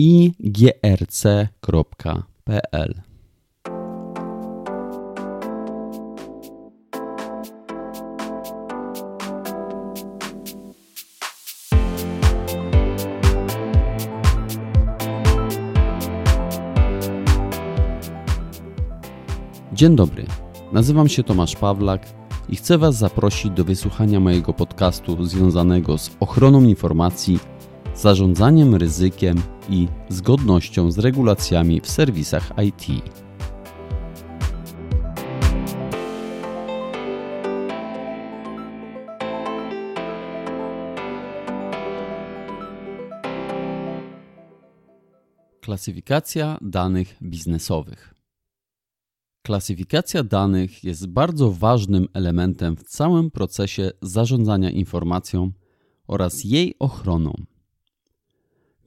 igrc.pl. Dzień dobry, nazywam się Tomasz Pawlak i chcę Was zaprosić do wysłuchania mojego podcastu związanego z ochroną informacji, zarządzaniem ryzykiem i zgodnością z regulacjami w serwisach IT. Klasyfikacja danych biznesowych. Klasyfikacja danych jest bardzo ważnym elementem w całym procesie zarządzania informacją oraz jej ochroną.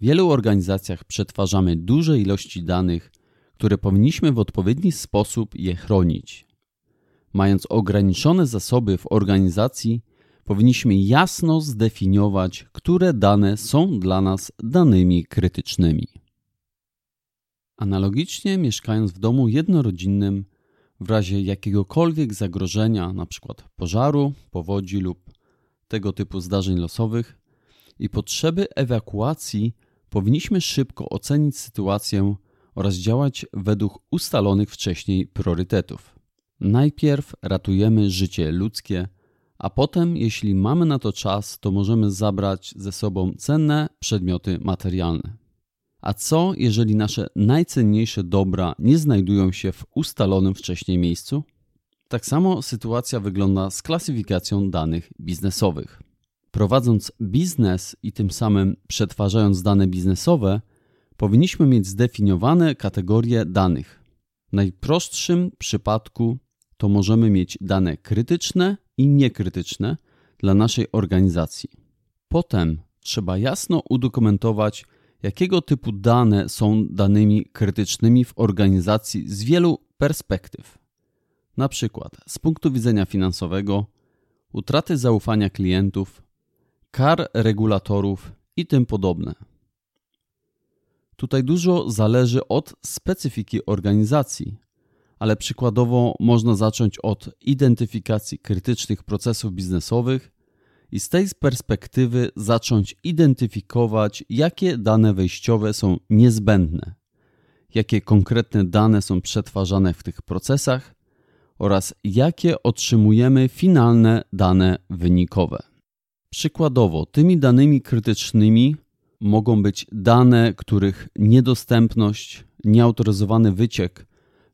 W wielu organizacjach przetwarzamy duże ilości danych, które powinniśmy w odpowiedni sposób je chronić. Mając ograniczone zasoby w organizacji, powinniśmy jasno zdefiniować, które dane są dla nas danymi krytycznymi. Analogicznie, mieszkając w domu jednorodzinnym, w razie jakiegokolwiek zagrożenia, np. pożaru, powodzi lub tego typu zdarzeń losowych i potrzeby ewakuacji, powinniśmy szybko ocenić sytuację oraz działać według ustalonych wcześniej priorytetów. Najpierw ratujemy życie ludzkie, a potem, jeśli mamy na to czas, to możemy zabrać ze sobą cenne przedmioty materialne. A co, jeżeli nasze najcenniejsze dobra nie znajdują się w ustalonym wcześniej miejscu? Tak samo sytuacja wygląda z klasyfikacją danych biznesowych. Prowadząc biznes i tym samym przetwarzając dane biznesowe, powinniśmy mieć zdefiniowane kategorie danych. W najprostszym przypadku to możemy mieć dane krytyczne i niekrytyczne dla naszej organizacji. Potem trzeba jasno udokumentować, jakiego typu dane są danymi krytycznymi w organizacji z wielu perspektyw. Na przykład z punktu widzenia finansowego, utraty zaufania klientów, kar regulatorów i tym podobne. Tutaj dużo zależy od specyfiki organizacji, ale przykładowo można zacząć od identyfikacji krytycznych procesów biznesowych i z tej perspektywy zacząć identyfikować, jakie dane wejściowe są niezbędne, jakie konkretne dane są przetwarzane w tych procesach oraz jakie otrzymujemy finalne dane wynikowe. Przykładowo, tymi danymi krytycznymi mogą być dane, których niedostępność, nieautoryzowany wyciek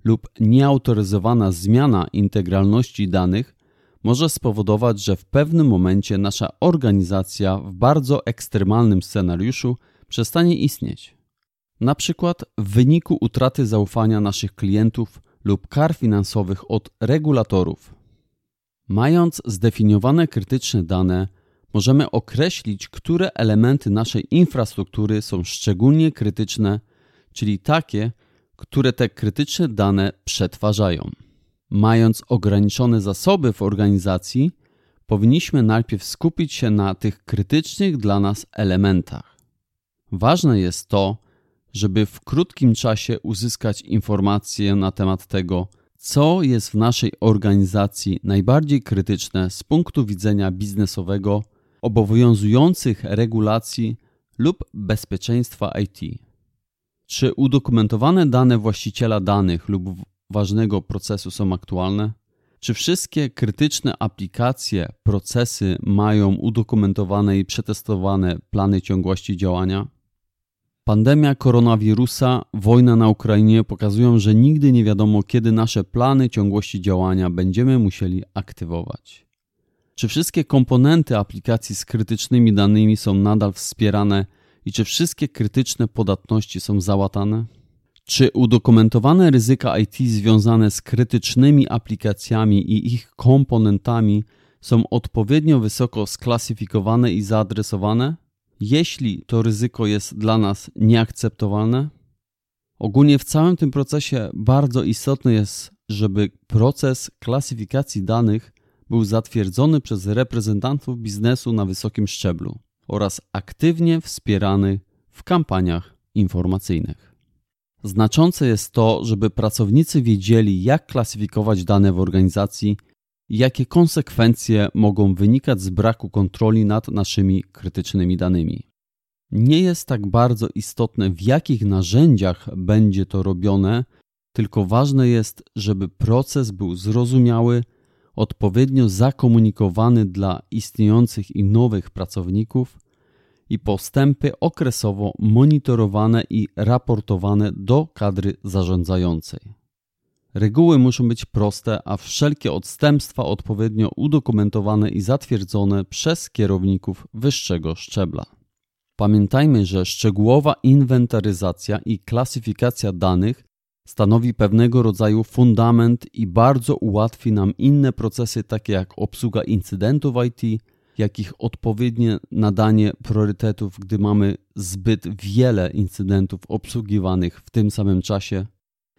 lub nieautoryzowana zmiana integralności danych może spowodować, że w pewnym momencie nasza organizacja w bardzo ekstremalnym scenariuszu przestanie istnieć. Na przykład w wyniku utraty zaufania naszych klientów lub kar finansowych od regulatorów. Mając zdefiniowane krytyczne dane, możemy określić, które elementy naszej infrastruktury są szczególnie krytyczne, czyli takie, które te krytyczne dane przetwarzają. Mając ograniczone zasoby w organizacji, powinniśmy najpierw skupić się na tych krytycznych dla nas elementach. Ważne jest to, żeby w krótkim czasie uzyskać informacje na temat tego, co jest w naszej organizacji najbardziej krytyczne z punktu widzenia biznesowego, obowiązujących regulacji lub bezpieczeństwa IT. Czy udokumentowane dane właściciela danych lub ważnego procesu są aktualne? Czy wszystkie krytyczne aplikacje, procesy mają udokumentowane i przetestowane plany ciągłości działania? Pandemia koronawirusa, wojna na Ukrainie pokazują, że nigdy nie wiadomo, kiedy nasze plany ciągłości działania będziemy musieli aktywować. Czy wszystkie komponenty aplikacji z krytycznymi danymi są nadal wspierane i czy wszystkie krytyczne podatności są załatane? Czy udokumentowane ryzyka IT związane z krytycznymi aplikacjami i ich komponentami są odpowiednio wysoko sklasyfikowane i zaadresowane? Jeśli to ryzyko jest dla nas nieakceptowalne? Ogólnie w całym tym procesie bardzo istotne jest, żeby proces klasyfikacji danych był zatwierdzony przez reprezentantów biznesu na wysokim szczeblu oraz aktywnie wspierany w kampaniach informacyjnych. Znaczące jest to, żeby pracownicy wiedzieli, jak klasyfikować dane w organizacji i jakie konsekwencje mogą wynikać z braku kontroli nad naszymi krytycznymi danymi. Nie jest tak bardzo istotne, w jakich narzędziach będzie to robione, tylko ważne jest, żeby proces był zrozumiały, odpowiednio zakomunikowany dla istniejących i nowych pracowników i postępy okresowo monitorowane i raportowane do kadry zarządzającej. Reguły muszą być proste, a wszelkie odstępstwa odpowiednio udokumentowane i zatwierdzone przez kierowników wyższego szczebla. Pamiętajmy, że szczegółowa inwentaryzacja i klasyfikacja danych stanowi pewnego rodzaju fundament i bardzo ułatwi nam inne procesy, takie jak obsługa incydentów IT, jak ich odpowiednie nadanie priorytetów, gdy mamy zbyt wiele incydentów obsługiwanych w tym samym czasie.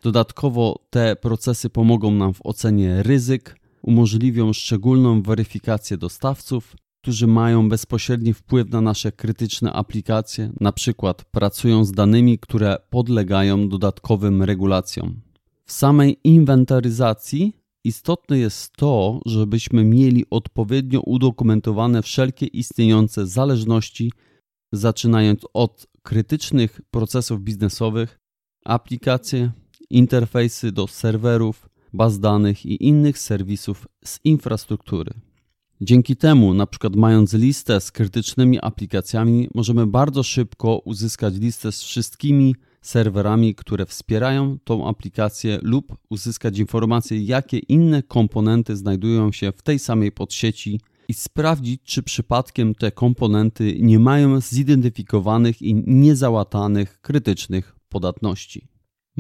Dodatkowo te procesy pomogą nam w ocenie ryzyk, umożliwią szczególną weryfikację dostawców, którzy mają bezpośredni wpływ na nasze krytyczne aplikacje, na przykład pracują z danymi, które podlegają dodatkowym regulacjom. W samej inwentaryzacji istotne jest to, żebyśmy mieli odpowiednio udokumentowane wszelkie istniejące zależności, zaczynając od krytycznych procesów biznesowych, aplikacje, interfejsy do serwerów, baz danych i innych serwisów z infrastruktury. Dzięki temu, na przykład mając listę z krytycznymi aplikacjami, możemy bardzo szybko uzyskać listę z wszystkimi serwerami, które wspierają tą aplikację lub uzyskać informacje, jakie inne komponenty znajdują się w tej samej podsieci i sprawdzić, czy przypadkiem te komponenty nie mają zidentyfikowanych i niezałatanych krytycznych podatności.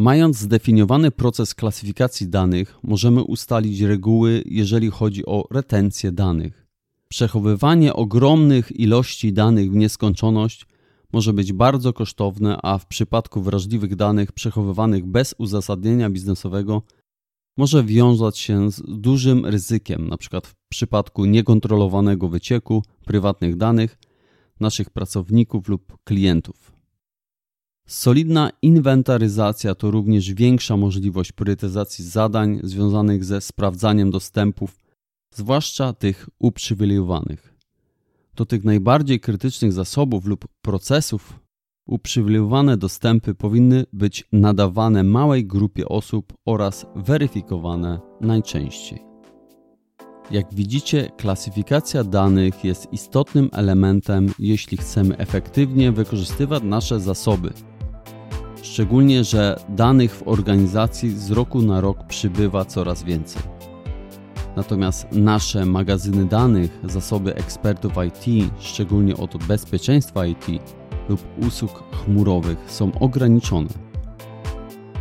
Mając zdefiniowany proces klasyfikacji danych, możemy ustalić reguły, jeżeli chodzi o retencję danych. Przechowywanie ogromnych ilości danych w nieskończoność może być bardzo kosztowne, a w przypadku wrażliwych danych przechowywanych bez uzasadnienia biznesowego może wiązać się z dużym ryzykiem, np. w przypadku niekontrolowanego wycieku prywatnych danych naszych pracowników lub klientów. Solidna inwentaryzacja to również większa możliwość priorytetyzacji zadań związanych ze sprawdzaniem dostępów, zwłaszcza tych uprzywilejowanych. Do tych najbardziej krytycznych zasobów lub procesów uprzywilejowane dostępy powinny być nadawane małej grupie osób oraz weryfikowane najczęściej. Jak widzicie, klasyfikacja danych jest istotnym elementem, jeśli chcemy efektywnie wykorzystywać nasze zasoby Szczególnie, że danych w organizacji z roku na rok przybywa coraz więcej. Natomiast nasze magazyny danych, zasoby ekspertów IT, szczególnie od bezpieczeństwa IT lub usług chmurowych, są ograniczone.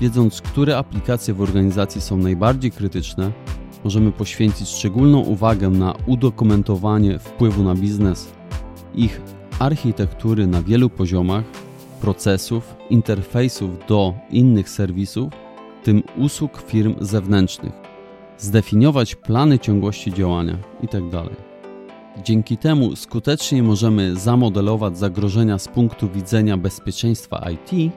Wiedząc, które aplikacje w organizacji są najbardziej krytyczne, możemy poświęcić szczególną uwagę na udokumentowanie wpływu na biznes, ich architektury na wielu poziomach procesów, interfejsów do innych serwisów, tym usług firm zewnętrznych, zdefiniować plany ciągłości działania itd. Tak Dzięki temu skutecznie możemy zamodelować zagrożenia z punktu widzenia bezpieczeństwa IT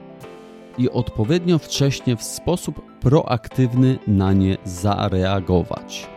i odpowiednio wcześnie w sposób proaktywny na nie zareagować.